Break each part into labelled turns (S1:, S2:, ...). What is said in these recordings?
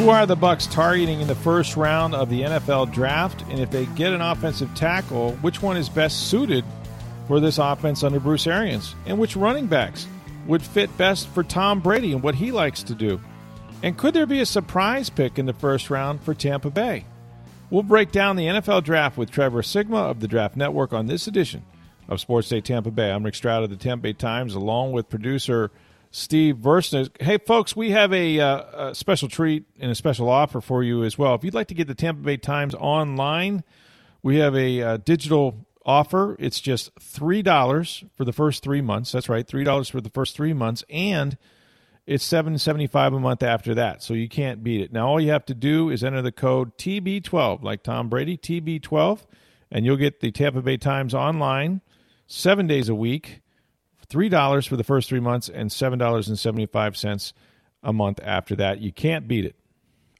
S1: Who are the Bucks targeting in the first round of the NFL draft? And if they get an offensive tackle, which one is best suited for this offense under Bruce Arians? And which running backs? would fit best for Tom Brady and what he likes to do? And could there be a surprise pick in the first round for Tampa Bay? We'll break down the NFL draft with Trevor Sikkema of the Draft Network on this edition of Sports Day Tampa Bay. I'm Rick Stroud of the Tampa Bay Times, along with producer Steve Versnick. Hey, folks, we have a, uh, a, special treat and a special offer for you as well. If you'd like to get the Tampa Bay Times online, we have a uh, digital offer. It's just $3 for the first three months. That's right, $3 for the first three months. And it's seven seventy five a month after that. So you can't beat it. Now all you have to do is enter the code TB12, like Tom Brady, TB12, and you'll get the Tampa Bay Times online seven days a week, three dollars for the first three months, and seven dollars and seventy five cents a month after that. You can't beat it.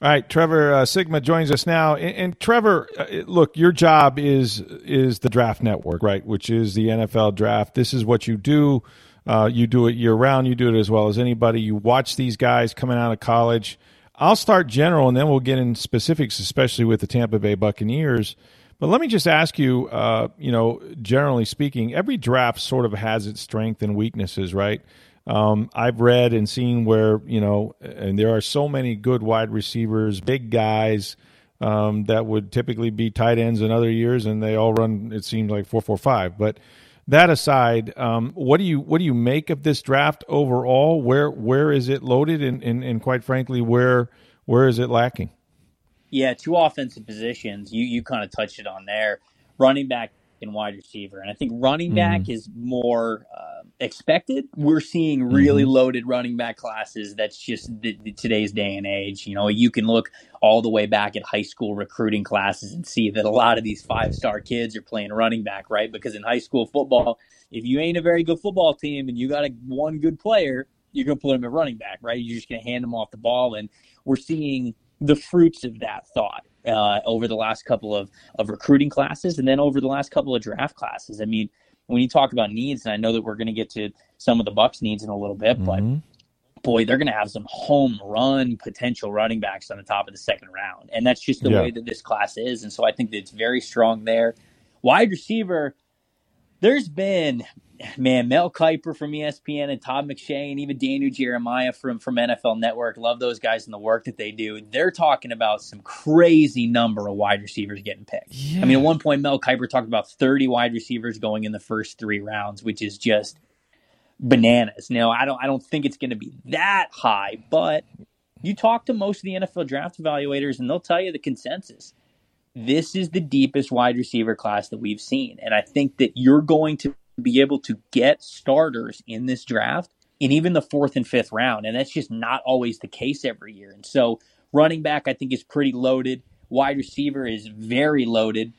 S1: All right, Trevor uh, Sikkema joins us now, and, and Trevor, uh, look, your job is is the Draft Network, right? Which is the NFL draft. This is what you do. Uh, you do it year round. You do it as well as anybody. You watch these guys coming out of college. I'll start general, and then we'll get in specifics, especially with the Tampa Bay Buccaneers. But let me just ask you, uh, you know, generally speaking, every draft sort of has its strength and weaknesses, right? Um, I've read and seen where you know, and there are so many good wide receivers, big guys um, that would typically be tight ends in other years, and they all run. It seems like four four five. But that aside, um, what do you what do you make of this draft overall? Where where is it loaded, and, and, and quite frankly, where where is it lacking?
S2: Yeah, two offensive positions. You you kind of touched it on there. Running back and wide receiver. And I think running back mm-hmm. is more uh, expected. We're seeing really mm-hmm. loaded running back classes. That's just the, the, today's day and age. You know, you can look all the way back at high school recruiting classes and see that a lot of these five star kids are playing running back, right? Because in high school football, if you ain't a very good football team and you got a one good player, you're going to put them at running back, right? You're just going to hand them off the ball. And we're seeing the fruits of that thought uh, over the last couple of, of recruiting classes and then over the last couple of draft classes. I mean, when you talk about needs, and I know that we're going to get to some of the Bucks needs in a little bit, mm-hmm. but boy, they're going to have some home run potential running backs on the top of the second round, and that's just the yeah. way that this class is. And so I think that it's very strong there. Wide receiver, there's been man, Mel Kiper from ESPN and Todd McShay and even Daniel Jeremiah from from NFL Network. Love those guys and the work that they do. They're talking about some crazy number of wide receivers getting picked. Yeah. I mean, at one point, Mel Kiper talked about 30 wide receivers going in the first three rounds, which is just bananas. Now, I don't I don't think it's going to be that high, but you talk to most of the NFL draft evaluators and they'll tell you the consensus. This is the deepest wide receiver class that we've seen. And I think that you're going to be able to get starters in this draft in even the fourth and fifth round. And that's just not always the case every year. And so running back, I think, is pretty loaded. Wide receiver is very loaded.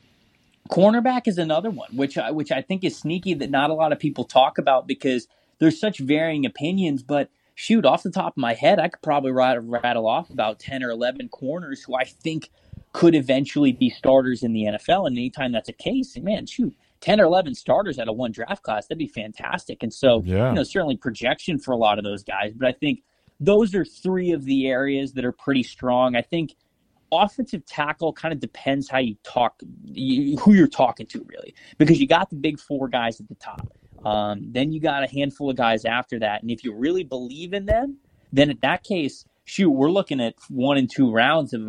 S2: Cornerback is another one, which I, which I think is sneaky that not a lot of people talk about because there's such varying opinions. But shoot, off the top of my head, I could probably rattle off about 10 or 11 corners who I think could eventually be starters in the NFL. And anytime that's a case, man, shoot, 10 or 11 starters out of one draft class, that'd be fantastic. And so, yeah. you know, certainly projection for a lot of those guys. But I think those are three of the areas that are pretty strong. I think offensive tackle kind of depends how you talk, you, who you're talking to, really, because you got the big four guys at the top. Um, then you got a handful of guys after that. And if you really believe in them, then in that case, shoot, we're looking at one and two rounds of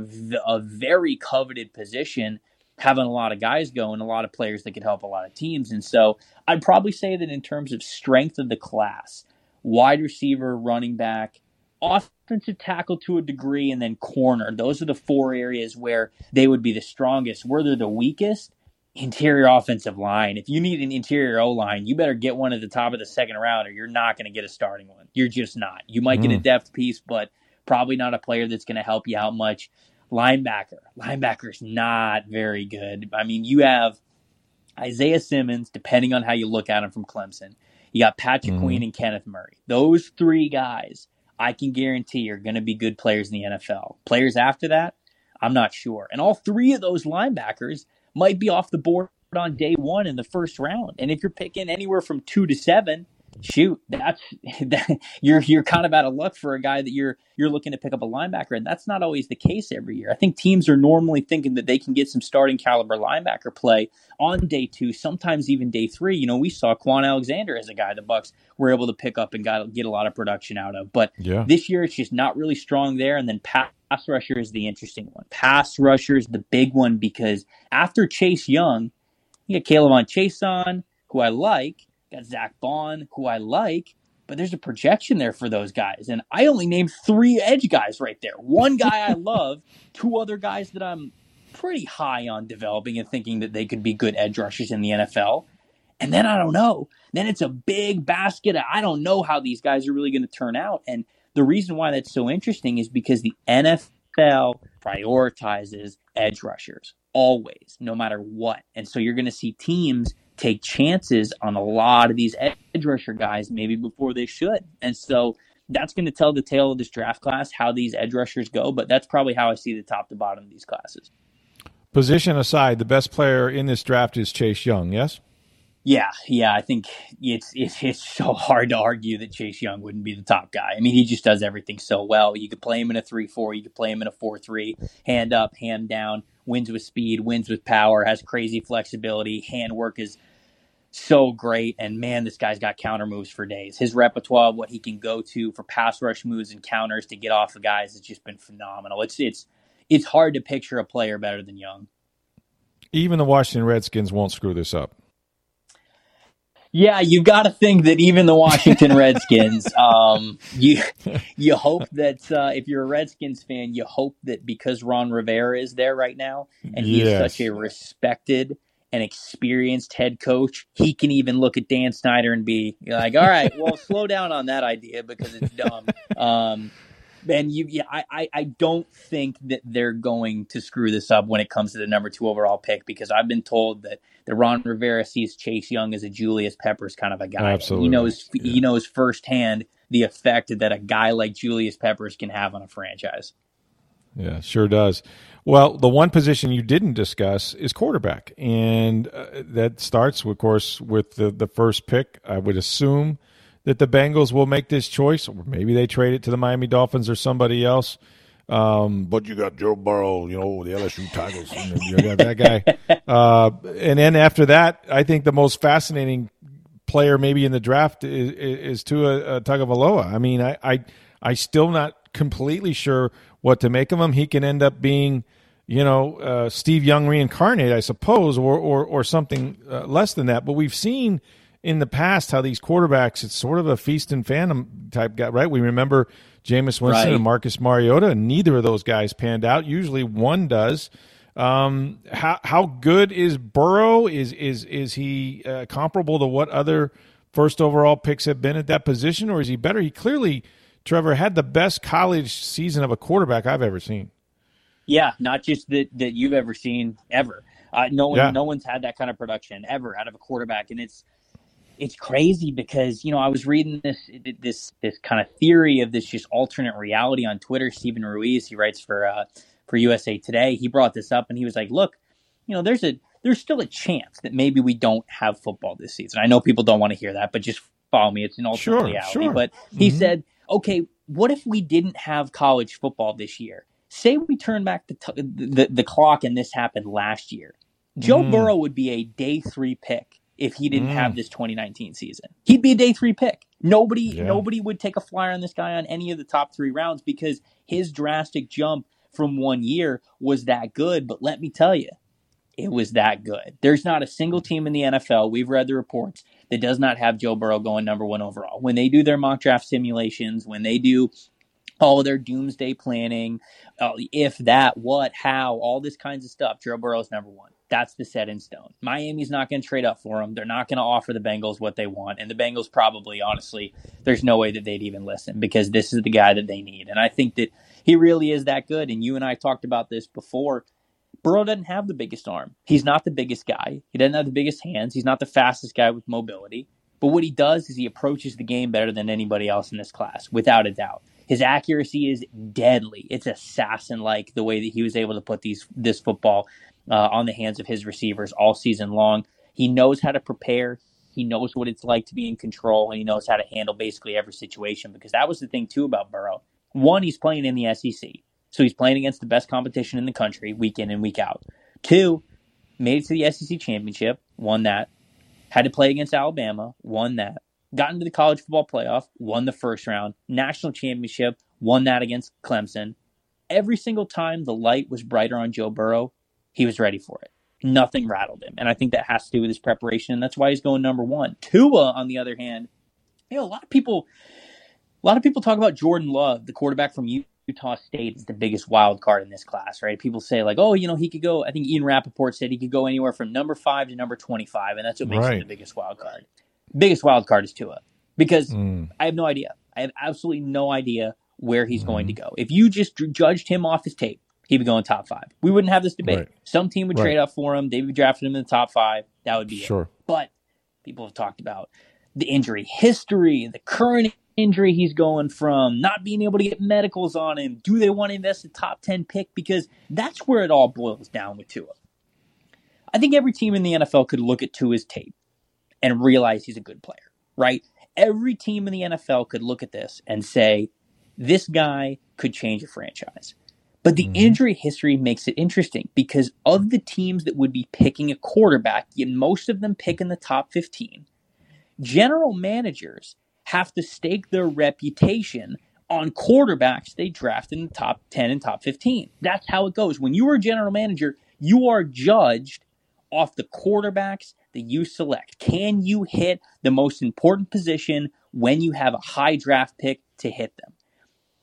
S2: a very coveted position having a lot of guys go and a lot of players that could help a lot of teams. And so I'd probably say that in terms of strength of the class, wide receiver, running back, offensive tackle to a degree, and then corner. Those are the four areas where they would be the strongest. Where they're the weakest, interior offensive line. If you need an interior O line, you better get one at the top of the second round, or you're not going to get a starting one. You're just not. You might mm. get a mm. depth piece, but probably not a player that's going to help you out much. Linebacker, linebacker's not very good. I mean, you have Isaiah Simmons, depending on how you look at him from Clemson. You got Patrick mm. Queen and Kenneth Murray. Those three guys, I can guarantee, are going to be good players in the NFL. Players after that, I'm not sure. And all three of those linebackers might be off the board on day one in the first round. And if you're picking anywhere from two to seven, shoot, that's that, you're you're kind of out of luck for a guy that you're you're looking to pick up a linebacker, and that's not always the case every year. I think teams are normally thinking that they can get some starting caliber linebacker play on day two, sometimes even day three. You know, we saw Kwon Alexander as a guy the Bucks were able to pick up and got get a lot of production out of. But yeah. this year, it's just not really strong there. And then pass rusher is the interesting one. Pass rusher is the big one because after Chase Young, you got Chaisson, who I like got Zack Baun, who I like, but there's a projection there for those guys. And I only named three edge guys right there. One guy I love, two other guys that I'm pretty high on developing and thinking that they could be good edge rushers in the NFL. And then I don't know. Then it's a big basket. I don't know how these guys are really going to turn out. And the reason why that's so interesting is because the NFL prioritizes edge rushers always, no matter what. And so you're going to see teams take chances on a lot of these edge rusher guys maybe before they should. And so that's going to tell the tale of this draft class how these edge rushers go, but that's probably how I see the top to bottom of these classes.
S1: Position aside, the best player in this draft is Chase Young, yes?
S2: Yeah, yeah, I think it's, it's it's so hard to argue that Chase Young wouldn't be the top guy. I mean, he just does everything so well. You could play him in a three four, you could play him in a four three, hand up, hand down wins with speed, wins with power, has crazy flexibility. Handwork is so great. And man, this guy's got counter moves for days. His repertoire of what he can go to for pass rush moves and counters to get off the guys has just been phenomenal. It's it's it's hard to picture a player better than Young.
S1: Even the Washington Redskins won't screw this up.
S2: Yeah, you've got to think that even the Washington Redskins, um, you you hope that uh, if you're a Redskins fan, you hope that because Ron Rivera is there right now and he's yes. such a respected and experienced head coach, he can even look at Dan Snyder and be like, "All right, well, slow down on that idea because it's dumb." Um, and you, yeah, I, I don't think that they're going to screw this up when it comes to the number two overall pick because I've been told that that Ron Rivera sees Chase Young as a Julius Peppers kind of a guy.
S1: Absolutely,
S2: he knows yeah. he knows firsthand the effect that a guy like Julius Peppers can have on a franchise.
S1: Yeah, sure does. Well, the one position you didn't discuss is quarterback, and uh, that starts, of course, with the the first pick. I would assume that the Bengals will make this choice, or maybe they trade it to the Miami Dolphins or somebody else. Um, but you got Joe Burrow, you know, the LSU Tigers. You got that guy. Uh, and then after that, I think the most fascinating player maybe in the draft is, is Tua uh, Tagovailoa. I mean, I, I, I still not completely sure what to make of him. He can end up being, you know, uh, Steve Young reincarnate, I suppose, or or, or something uh, less than that. But we've seen – in the past how these quarterbacks, it's sort of a feast and famine type guy, right? We remember Jameis Winston right. and Marcus Mariota, and neither of those guys panned out. Usually one does. Um, how how good is Burrow? Is is is he uh, comparable to what other first overall picks have been at that position, or is he better? He clearly, Trevor, had the best college season of a quarterback I've ever seen.
S2: Yeah, not just that that you've ever seen ever. Uh, no one, yeah. no one's had that kind of production ever out of a quarterback, and it's it's crazy because you know I was reading this this this kind of theory of this just alternate reality on Twitter. Steven Ruiz, he writes for uh, for USA Today. He brought this up and he was like, "Look, you know, there's a there's still a chance that maybe we don't have football this season. I know people don't want to hear that, but just follow me. It's an alternate sure, reality." Sure. But he mm-hmm. said, "Okay, what if we didn't have college football this year? Say we turn back the t- the, the clock and this happened last year. Joe mm. Burrow would be a day three pick." If he didn't mm. have this 2019 season. He'd be a day three pick. Nobody, yeah. nobody would take a flyer on this guy on any of the top three rounds because his drastic jump from one year was that good. But let me tell you, it was that good. There's not a single team in the NFL, we've read the reports, that does not have Joe Burrow going number one overall. When they do their mock draft simulations, when they do all their doomsday planning, uh, if that, what, how, all this kinds of stuff, Joe Burrow's number one. That's the set in stone. Miami's not going to trade up for him. They're not going to offer the Bengals what they want. And the Bengals probably, honestly, there's no way that they'd even listen because this is the guy that they need. And I think that he really is that good. And you and I talked about this before. Burrow doesn't have the biggest arm. He's not the biggest guy. He doesn't have the biggest hands. He's not the fastest guy with mobility. But what he does is he approaches the game better than anybody else in this class, without a doubt. His accuracy is deadly. It's assassin like the way that he was able to put these this football uh, on the hands of his receivers all season long. He knows how to prepare. He knows what it's like to be in control, and he knows how to handle basically every situation. Because that was the thing too about Burrow. One, he's playing in the SEC, so he's playing against the best competition in the country week in and week out. Two, made it to the SEC championship, won that. Had to play against Alabama, won that. Got into the college football playoff, won the first round. National championship, won that against Clemson. Every single time the light was brighter on Joe Burrow, he was ready for it. Nothing rattled him. And I think that has to do with his preparation. And that's why he's going number one. Tua, on the other hand, you know, a lot of people a lot of people talk about Jordan Love, the quarterback from Utah State, is the biggest wild card in this class, right? People say, like, oh, you know, he could go, I think Ian Rapoport said he could go anywhere from number five to number 25, and that's what makes right. him the biggest wild card. Biggest wild card is Tua because mm. I have no idea. I have absolutely no idea where he's mm. going to go. If you just judged him off his tape, he would go in top five. We wouldn't have this debate. Right. Some team would right. trade up for him. They would draft him in the top five. That would be sure. It. But people have talked about the injury history, the current injury he's going from, not being able to get medicals on him. Do they want to invest a top 10 pick? Because that's where it all boils down with Tua. I think every team in the NFL could look at Tua's tape and realize he's a good player, right? Every team in the NFL could look at this and say, this guy could change a franchise. But the mm-hmm. injury history makes it interesting because of the teams that would be picking a quarterback, yet most of them pick in the top 15, general managers have to stake their reputation on quarterbacks they draft in the top 10 and top 15. That's how it goes. When you are a general manager, you are judged off the quarterbacks that you select. Can you hit the most important position when you have a high draft pick to hit them?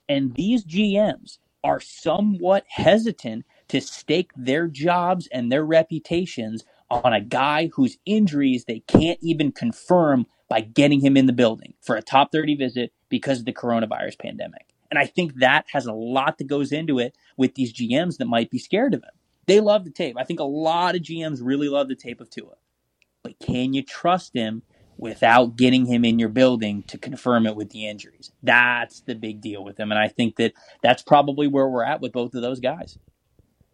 S2: And these GMs are somewhat hesitant to stake their jobs and their reputations on a guy whose injuries they can't even confirm by getting him in the building for a top 30 visit because of the coronavirus pandemic. And I think that has a lot that goes into it with these GMs that might be scared of him. They love the tape. I think a lot of GMs really love the tape of Tua. But can you trust him without getting him in your building to confirm it with the injuries? That's the big deal with him. And I think that that's probably where we're at with both of those guys.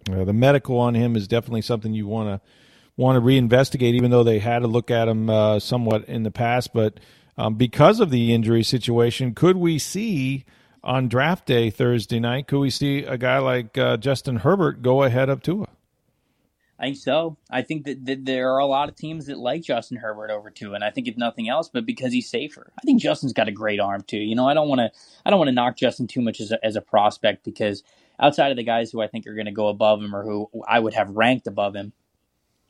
S1: The medical on him is definitely something you want to want to reinvestigate, even though they had to look at him uh, somewhat in the past. But um, because of the injury situation, could we see on draft day Thursday night? Could we see a guy like uh, Justin Herbert go ahead of Tua?
S2: I think so. I think that, that, there are a lot of teams that like Justin Herbert over Tua, and I think if nothing else, but because he's safer. I think Justin's got a great arm too. You know, I don't want to I don't want to knock Justin too much as a, as a prospect because outside of the guys who I think are going to go above him or who I would have ranked above him,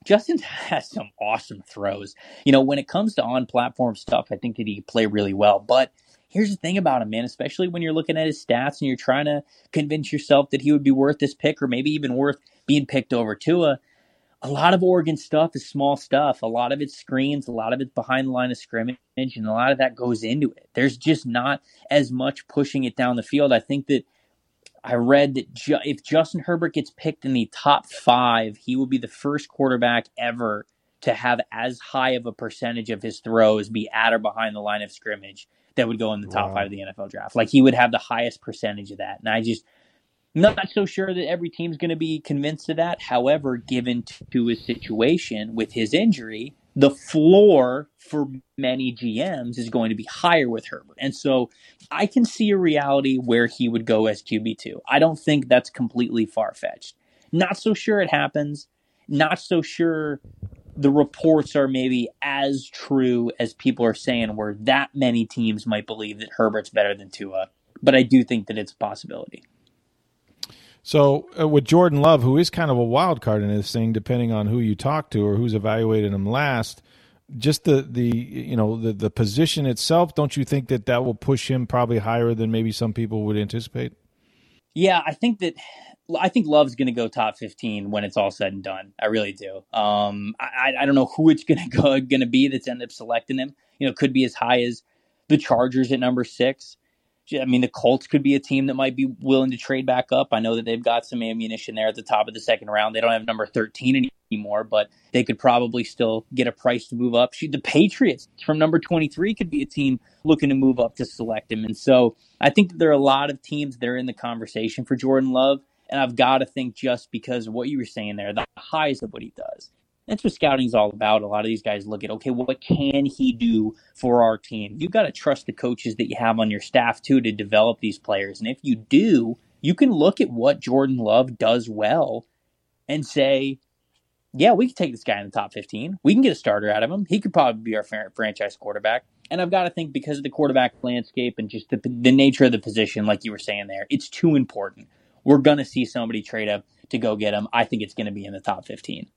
S2: Justin has some awesome throws. You know, when it comes to on platform stuff, I think that he play really well. But here's the thing about him, man, especially when you're looking at his stats and you're trying to convince yourself that he would be worth this pick or maybe even worth being picked over Tua. A lot of Oregon stuff is small stuff. A lot of it's screens, a lot of it's behind the line of scrimmage, and a lot of that goes into it. There's just not as much pushing it down the field. I think that I read that ju- if Justin Herbert gets picked in the top five, he will be the first quarterback ever to have as high of a percentage of his throws be at or behind the line of scrimmage that would go in the top wow. five of the NFL draft. Like he would have the highest percentage of that. And I just not so sure that every team's going to be convinced of that. However, given to his situation with his injury, the floor for many GMs is going to be higher with Herbert. And so I can see a reality where he would go as QB2. I don't think that's completely far fetched. Not so sure it happens. Not so sure the reports are maybe as true as people are saying, where that many teams might believe that Herbert's better than Tua. But I do think that it's a possibility.
S1: So uh, with Jordan Love, who is kind of a wild card in this thing, depending on who you talk to or who's evaluated him last, just the the you know the the position itself, don't you think that that will push him probably higher than maybe some people would anticipate?
S2: Yeah, I think that I think Love's going to go top 15 when it's all said and done. I really do. Um, I, I don't know who it's going to go going to be that's end up selecting him. You know, could be as high as the Chargers at number six. I mean, the Colts could be a team that might be willing to trade back up. I know that they've got some ammunition there at the top of the second round. They don't have number 13 anymore, but they could probably still get a price to move up. Shoot, The Patriots from number 23 could be a team looking to move up to select him. And so I think that there are a lot of teams that are in the conversation for Jordan Love. And I've got to think just because of what you were saying there, the highs of what he does that's what scouting is all about. A lot of these guys look at, okay, what can he do for our team? You've got to trust the coaches that you have on your staff too to develop these players. And if you do, you can look at what Jordan Love does well and say, yeah, we can take this guy in the top 15. We can get a starter out of him. He could probably be our franchise quarterback. And I've got to think because of the quarterback landscape and just the, the nature of the position, like you were saying there, it's too important. We're going to see somebody trade up to go get him. I think it's going to be in the top 15.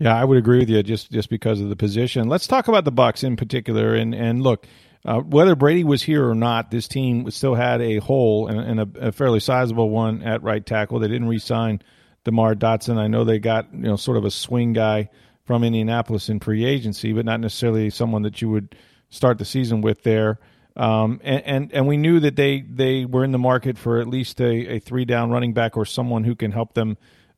S1: Yeah, I would agree with you just just because of the position. Let's talk about the Bucks in particular. And and look, uh, whether Brady was here or not, this team still had a hole and, and a, a, fairly sizable one at right tackle. They didn't re-sign DeMar Dotson. I know they got you know sort of a swing guy from Indianapolis in free agency, but not necessarily someone that you would start the season with there. Um, and, and, and we knew that they they were in the market for at least a, a three down running back or someone who can help them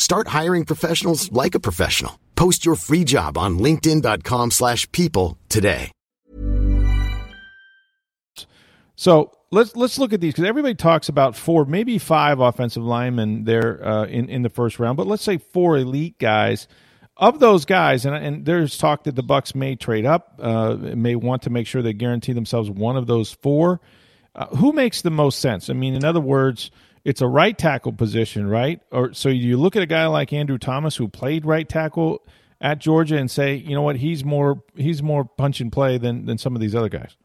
S3: Start hiring professionals like a professional. Post your free job on linkedin.com slash people today.
S1: So let's let's look at these because everybody talks about four, maybe five offensive linemen there uh, in, in the first round, but let's say four elite guys. Of those guys, and, and there's talk that the Bucks may trade up, uh, may want to make sure they guarantee themselves one of those four. Uh, who makes the most sense? I mean, in other words, it's a right tackle position, right? Or so you look at a guy like Andrew Thomas who played right tackle at Georgia and say, you know what, he's more he's more punch and play than than some of these other guys.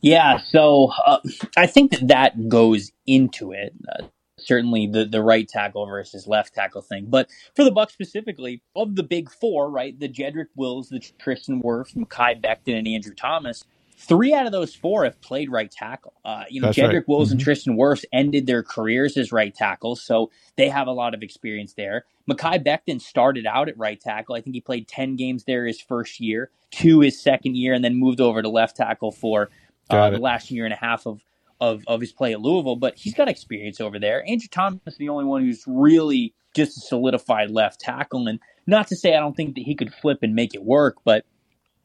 S2: Yeah, so uh, I think that that goes into it. Uh, certainly the the right tackle versus left tackle thing. But for the Bucs specifically, of the big four, right, the Jedrick Wills, the Tristan Wirfs, Mekhi Becton, and Andrew Thomas, Three out of those four have played right tackle. Uh, you know, That's Jedrick right. Wills mm-hmm. and Tristan Wirfs ended their careers as right tackles, so they have a lot of experience there. Mekhi Becton started out at right tackle. I think he played 10 games there his first year, two his second year, and then moved over to left tackle for uh, the last year and a half of, of, of his play at Louisville. But he's got experience over there. Andrew Thomas is the only one who's really just a solidified left tackle. And not to say I don't think that he could flip and make it work, but –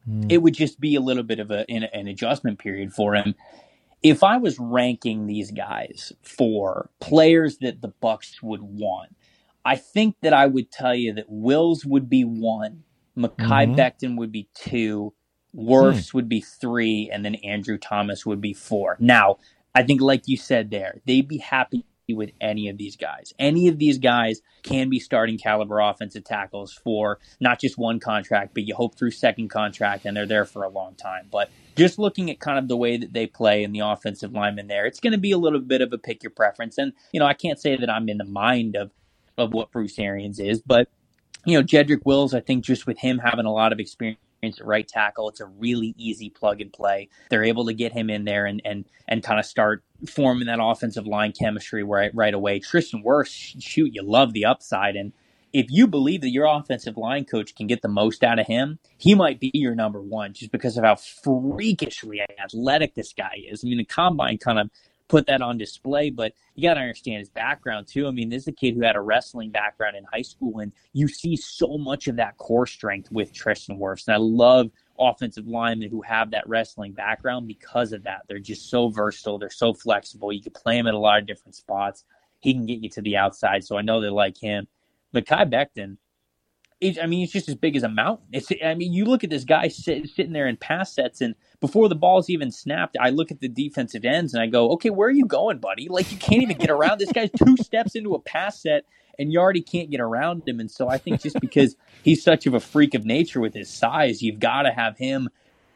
S2: Mm. It would just be a little bit of a, an, an adjustment period for him. If I was ranking these guys for players that the Bucks would want, I think that I would tell you that Wills would be one, Mekhi mm-hmm. Becton would be two, Wirfs hmm. would be three, and then Andrew Thomas would be four. Now, I think, like you said there, they'd be happy with any of these guys. Any of these guys can be starting caliber offensive tackles for not just one contract, but you hope through second contract and they're there for a long time. But just looking at kind of the way that they play and the offensive lineman there, it's going to be a little bit of a pick your preference. And, you know, I can't say that I'm in the mind of, of what Bruce Arians is, but, you know, Jedrick Wills, I think just with him having a lot of experience at right tackle. It's a really easy plug and play. They're able to get him in there and and and kind of start forming that offensive line chemistry right right away. Tristan Wirfs, shoot, you love the upside and if you believe that your offensive line coach can get the most out of him, he might be your number one just because of how freakishly athletic this guy is. I mean, the combine kind of put that on display. But you got to understand his background too. I mean, this is a kid who had a wrestling background in high school, and you see so much of that core strength with Tristan Wirfs. And I love offensive linemen who have that wrestling background because of that. They're just so versatile. They're so flexible. You can play them at a lot of different spots. He can get you to the outside. So I know they like him. Mekhi Becton, I mean, he's just as big as a mountain. It's, I mean, you look at this guy sit, sitting there in pass sets, and before the ball's even snapped, I look at the defensive ends and I go, okay, where are you going, buddy? Like, you can't even get around. this guy's two steps into a pass set, and you already can't get around him. And so I think just because he's such of a freak of nature with his size, you've got to have him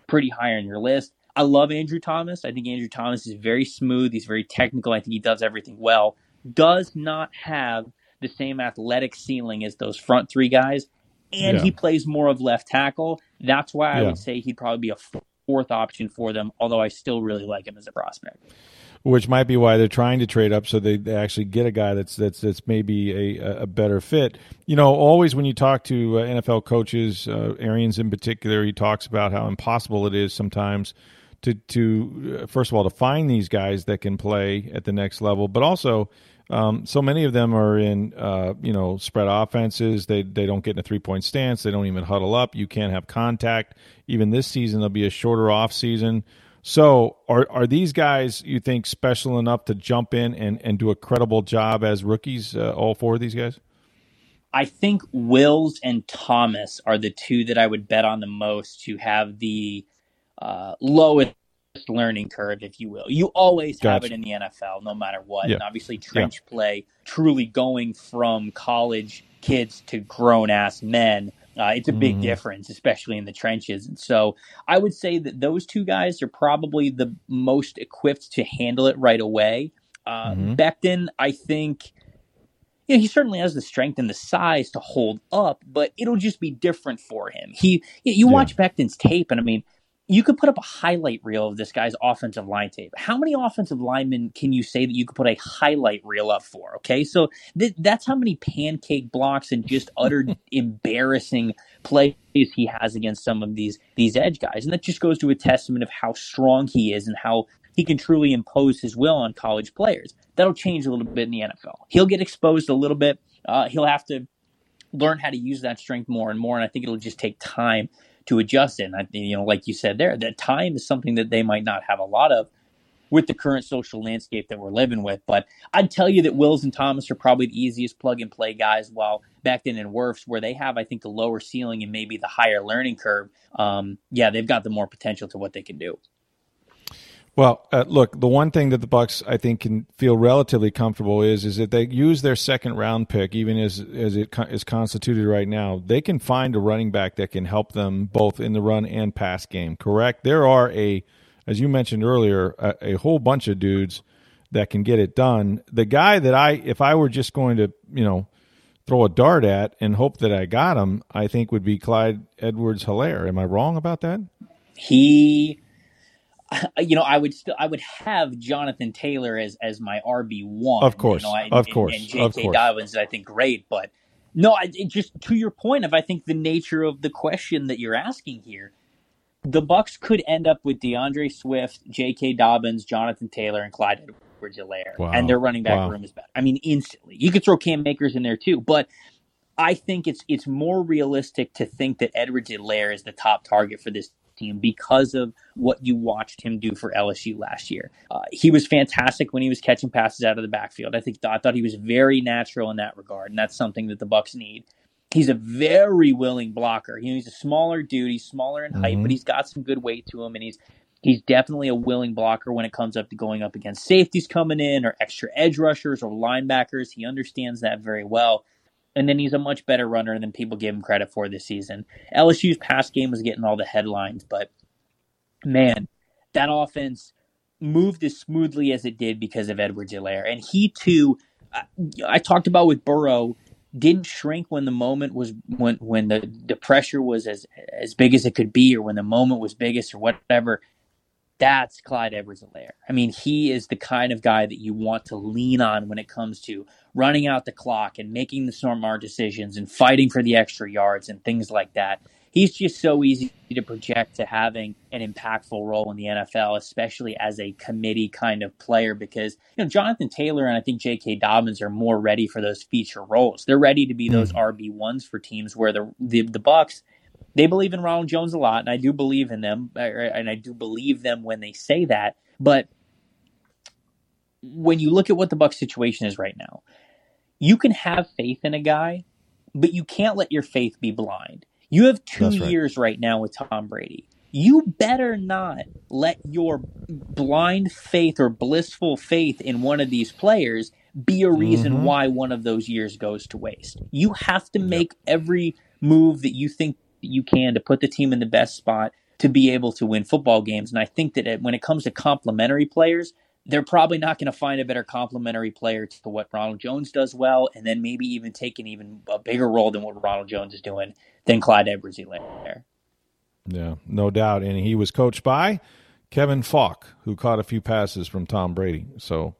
S2: pretty high on your list. I love Andrew Thomas. I think Andrew Thomas is very smooth. He's very technical. I think he does everything well. Does not have the same athletic ceiling as those front three guys, and yeah. he plays more of left tackle. That's why I yeah. would say he'd probably be a fourth option for them. Although I still really like him as a prospect.
S1: Which might be why they're trying to trade up so they, they actually get a guy that's that's that's maybe a, a better fit. You know, always when you talk to uh, NFL coaches, uh, Arians in particular, he talks about how impossible it is sometimes to to uh, first of all to find these guys that can play at the next level, but also um, so many of them are in, uh, you know, spread offenses. They they don't get in a three point stance. They don't even huddle up. You can't have contact. Even this season, there'll be a shorter off season. So, are are these guys you think special enough to jump in and, and do a credible job as rookies? Uh, all four of these guys.
S2: I think Wills and Thomas are the two that I would bet on the most to have the uh, lowest learning curve, if you will. You always gotcha. have it in the NFL, no matter what. Yeah. And obviously, trench yeah. play, truly going from college kids to grown ass men. Uh, it's a big mm. difference, especially in the trenches. And so I would say that those two guys are probably the most equipped to handle it right away. Uh, mm-hmm. Becton, I think, you know, he certainly has the strength and the size to hold up, but it'll just be different for him. He, you watch yeah. Becton's tape, and I mean, you could put up a highlight reel of this guy's offensive line tape. How many offensive linemen can you say that you could put a highlight reel up for? Okay, so th- that's how many pancake blocks and just utter embarrassing plays he has against some of these these edge guys, and that just goes to a testament of how strong he is and how he can truly impose his will on college players. That'll change a little bit in the NFL. He'll get exposed a little bit. Uh, he'll have to learn how to use that strength more and more, and I think it'll just take time to adjust in. I, you know, like you said there, that time is something that they might not have a lot of with the current social landscape that we're living with. But I'd tell you that Wills and Thomas are probably the easiest plug and play guys, while Becton and Wirfs, where they have, I think, the lower ceiling and maybe the higher learning curve, um, yeah, they've got the more potential to what they can do.
S1: Well, uh, look, the one thing that the Bucks I think can feel relatively comfortable is is that they use their second round pick, even as as it co- is constituted right now. They can find a running back that can help them both in the run and pass game. Correct? There are a, as you mentioned earlier, a, a whole bunch of dudes that can get it done. The guy that I, if I were just going to, you know, throw a dart at and hope that I got him, I think would be Clyde Edwards Helaire. Am I wrong about that?
S2: He you know, I would still I would have Jonathan Taylor as as my RB one.
S1: Of course,
S2: you know,
S1: I, of
S2: and,
S1: course,
S2: and J.K. Dobbins. I think great, but no, I, just to your point of I think the nature of the question that you're asking here, the Bucks could end up with D'Andre Swift, J.K. Dobbins, Jonathan Taylor, and Clyde Edwards-Helaire, wow. and their running back wow. room is better. I mean, instantly. You could throw Cam Akers in there too, but. I think it's it's more realistic to think that Edwards-Helaire is the top target for this team because of what you watched him do for LSU last year. Uh, he was fantastic when he was catching passes out of the backfield. I think I thought he was very natural in that regard, and that's something that the Bucks need. He's a very willing blocker. You know, he's a smaller dude. He's smaller in height, mm-hmm. but he's got some good weight to him, and he's he's definitely a willing blocker when it comes up to going up against safeties coming in or extra edge rushers or linebackers. He understands that very well and then he's a much better runner than people give him credit for this season. LSU's pass game was getting all the headlines, but man, that offense moved as smoothly as it did because of Edwards-Helaire. And he too, I, I talked about with Burrow, didn't shrink when the moment was when when the, the pressure was as as big as it could be, or when the moment was biggest, or whatever that's Clyde Edwards-Helaire. I mean, he is the kind of guy that you want to lean on when it comes to running out the clock and making the smart decisions and fighting for the extra yards and things like that. He's just so easy to project to having an impactful role in the NFL, especially as a committee kind of player, because you know Jonathan Taylor and I think J.K. Dobbins are more ready for those feature roles. They're ready to be those mm-hmm. RB ones for teams where the the, the Bucks they believe in Ronald Jones a lot, and I do believe in them, and I do believe them when they say that. But when you look at what the Buck situation is right now, you can have faith in a guy, but you can't let your faith be blind. You have two right. years right now with Tom Brady. You better not let your blind faith or blissful faith in one of these players be a reason mm-hmm. why one of those years goes to waste. You have to make every move that you think you can to put the team in the best spot to be able to win football games. And I think that when it comes to complementary players, they're probably not going to find a better complementary player to what Ronald Jones does well, and then maybe even take an even a bigger role than what Ronald Jones is doing than Clyde Edwards-Helaire.
S1: Yeah, no doubt. And he was coached by Kevin Faulk, who caught a few passes from Tom Brady. So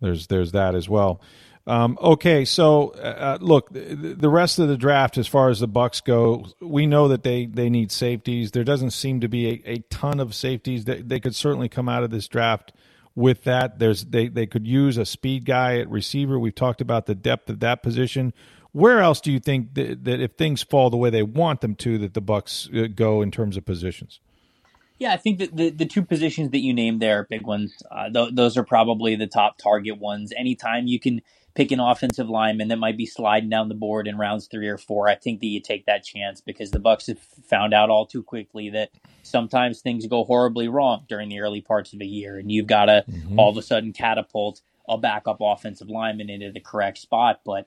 S1: there's there's that as well. Um, okay, so uh, uh look, the, rest of the draft, as far as the Bucks go, we know that they they need safeties. There doesn't seem to be a, a ton of safeties. They, they could certainly come out of this draft with that. There's they they could use a speed guy at receiver. We've talked about the depth of that position. Where else do you think that, that if things fall the way they want them to, that the Bucks uh, go in terms of positions?
S2: Yeah, I think that the, the two positions that you named there are big ones. Uh, th- those are probably the top target ones. Anytime you can pick an offensive lineman that might be sliding down the board in rounds three or four, I think that you take that chance because the Bucks have found out all too quickly that sometimes things go horribly wrong during the early parts of a year, and you've got to mm-hmm. all of a sudden catapult a backup offensive lineman into the correct spot. But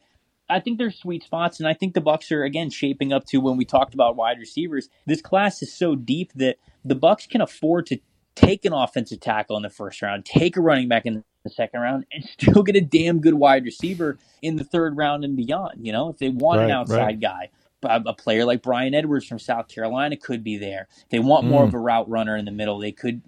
S2: I think there's sweet spots, and I think the Bucks are again shaping up to when we talked about wide receivers. This class is so deep that the Bucks can afford to take an offensive tackle in the first round, take a running back in the second round, and still get a damn good wide receiver in the third round and beyond. You know, if they want right, an outside right. guy, a player like Bryan Edwards from South Carolina could be there. If they want more mm. of a route runner in the middle, they could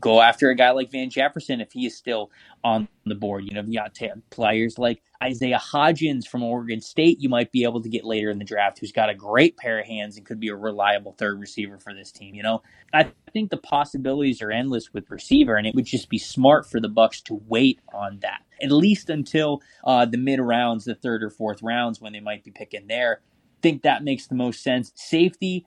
S2: go after a guy like Van Jefferson if he is still on the board. You know, you got players like Isaiah Hodgins from Oregon State, you might be able to get later in the draft, who's got a great pair of hands and could be a reliable third receiver for this team. You know, I think the possibilities are endless with receiver, and it would just be smart for the Bucks to wait on that at least until uh, the mid rounds, the third or fourth rounds, when they might be picking there think that makes the most sense. Safety,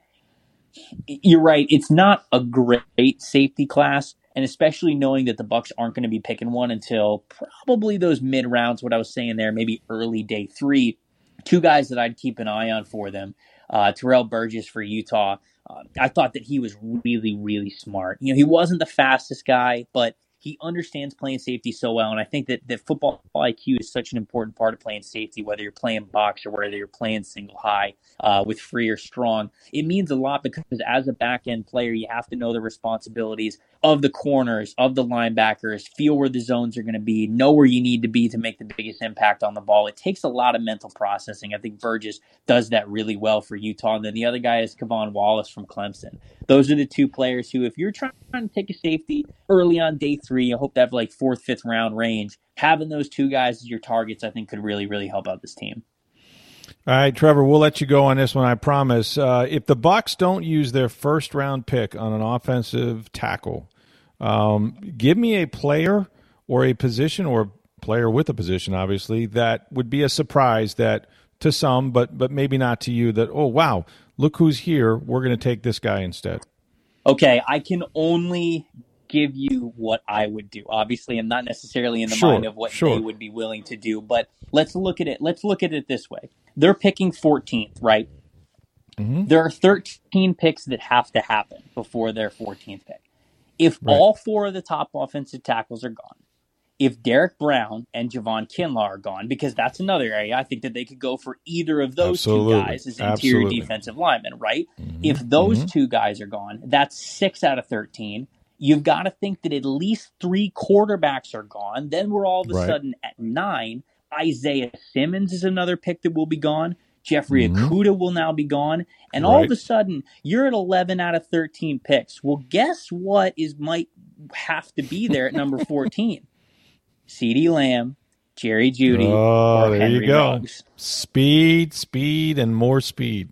S2: you're right. It's not a great safety class, and especially knowing that the Bucks aren't going to be picking one until probably those mid rounds. What I was saying there, maybe early day three. Two guys that I'd keep an eye on for them: uh, Terrell Burgess for Utah. Uh, I thought that he was really, really smart. You know, he wasn't the fastest guy, but he understands playing safety so well. And I think that, that football IQ is such an important part of playing safety, whether you're playing box or whether you're playing single high uh, with free or strong. It means a lot because as a back end player, you have to know the responsibilities of the corners, of the linebackers, feel where the zones are going to be, know where you need to be to make the biggest impact on the ball. It takes a lot of mental processing. I think Burgess does that really well for Utah. And then the other guy is K'Von Wallace from Clemson. Those are the two players who, if you're trying to take a safety early on day three, I hope to have like fourth, fifth round range. Having those two guys as your targets, I think, could really, really help out this team.
S1: All right, Trevor, we'll let you go on this one. I promise. Uh, if the Bucks don't use their first round pick on an offensive tackle, um, give me a player or a position or a player with a position, obviously, that would be a surprise that to some, but but maybe not to you. That oh wow, look who's here. We're going to take this guy instead.
S2: Okay, I can only give you what I would do. Obviously, I'm not necessarily in the
S1: sure,
S2: mind of what
S1: sure.
S2: they would be willing to do, but let's look at it. Let's look at it this way. They're picking 14th, right? Mm-hmm. There are 13 picks that have to happen before their 14th pick. If right. all four of the top offensive tackles are gone, if Derrick Brown and Javon Kinlaw are gone, because that's another area I think that they could go for either of those Absolutely. two guys as interior Absolutely. defensive linemen, right? Mm-hmm. If those mm-hmm. two guys are gone, that's six out of 13. You've got to think that at least three quarterbacks are gone. Then we're all of a right. sudden at nine. Isaiah Simmons is another pick that will be gone. Jeffrey mm-hmm. Okudah will now be gone. And right. all of a sudden, you're at 11 out of 13 picks. Well, guess what is might have to be there at number 14? CeeDee Lamb, Jerry Jeudy.
S1: oh,
S2: or
S1: there
S2: Henry
S1: you go.
S2: Ruggs.
S1: Speed, speed, and more speed.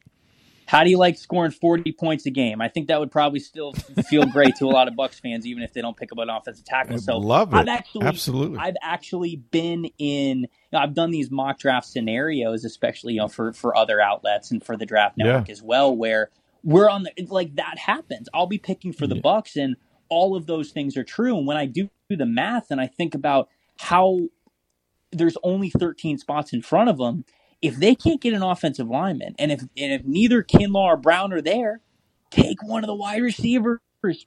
S2: How do you like scoring 40 points a game? I think that would probably still feel great to a lot of Bucks fans, even if they don't pick up an offensive tackle. So
S1: love it.
S2: I've actually,
S1: Absolutely.
S2: I've actually been in. You know, I've done these mock draft scenarios, especially you know for for other outlets and for the Draft Network yeah. as well, where we're on the like that happens. I'll be picking for the yeah. Bucks, and all of those things are true. And when I do the math and I think about how there's only 13 spots in front of them, if they can't get an offensive lineman, and if and if neither Kinlaw or Brown are there, take one of the wide receivers,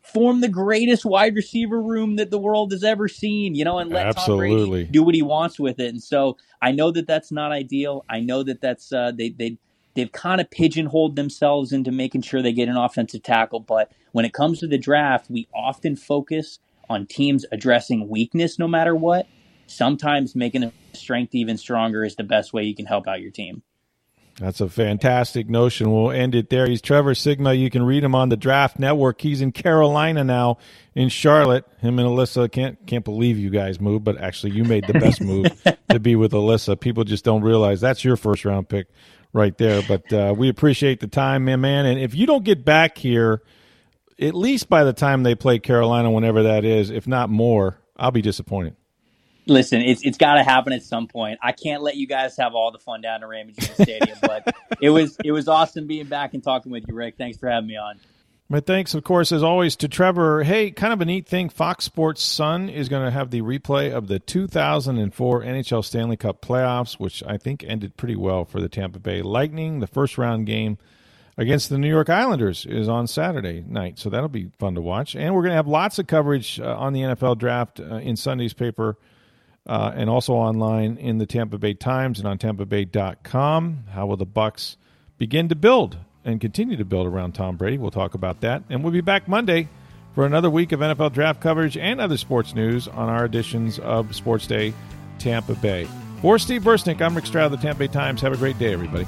S2: form the greatest wide receiver room that the world has ever seen, you know, and let Absolutely. Tom Brady do what he wants with it. And so I know that that's not ideal. I know that that's uh, they they they've kind of pigeonholed themselves into making sure they get an offensive tackle. But when it comes to the draft, we often focus on teams addressing weakness no matter what. Sometimes making a strength even stronger is the best way you can help out your team.
S1: That's a fantastic notion. We'll end it there. He's Trevor Sikkema. You can read him on the Draft Network. He's in Carolina now, in Charlotte. Him and Alyssa can't can't believe you guys moved, but actually you made the best move to be with Alyssa. People just don't realize that's your first round pick right there. But uh, we appreciate the time, man, man. And if you don't get back here, at least by the time they play Carolina, whenever that is, if not more, I'll be disappointed.
S2: Listen, it's it's got to happen at some point. I can't let you guys have all the fun down at Raymond James Stadium, but it was it was awesome being back and talking with you, Rick. Thanks for having me on.
S1: My thanks, of course, as always, to Trevor. Hey, kind of a neat thing. Fox Sports Sun is going to have the replay of the 2004 NHL Stanley Cup playoffs, which I think ended pretty well for the Tampa Bay Lightning. The first round game against the New York Islanders is on Saturday night, so that'll be fun to watch. And we're going to have lots of coverage uh, on the NFL draft uh, in Sunday's paper uh, and also online in the Tampa Bay Times and on tampabay.com. How will the Bucs begin to build and continue to build around Tom Brady? We'll talk about that. And we'll be back Monday for another week of NFL draft coverage and other sports news on our editions of Sports Day Tampa Bay. For Steve Versnick, I'm Rick Stroud of the Tampa Bay Times. Have a great day, everybody.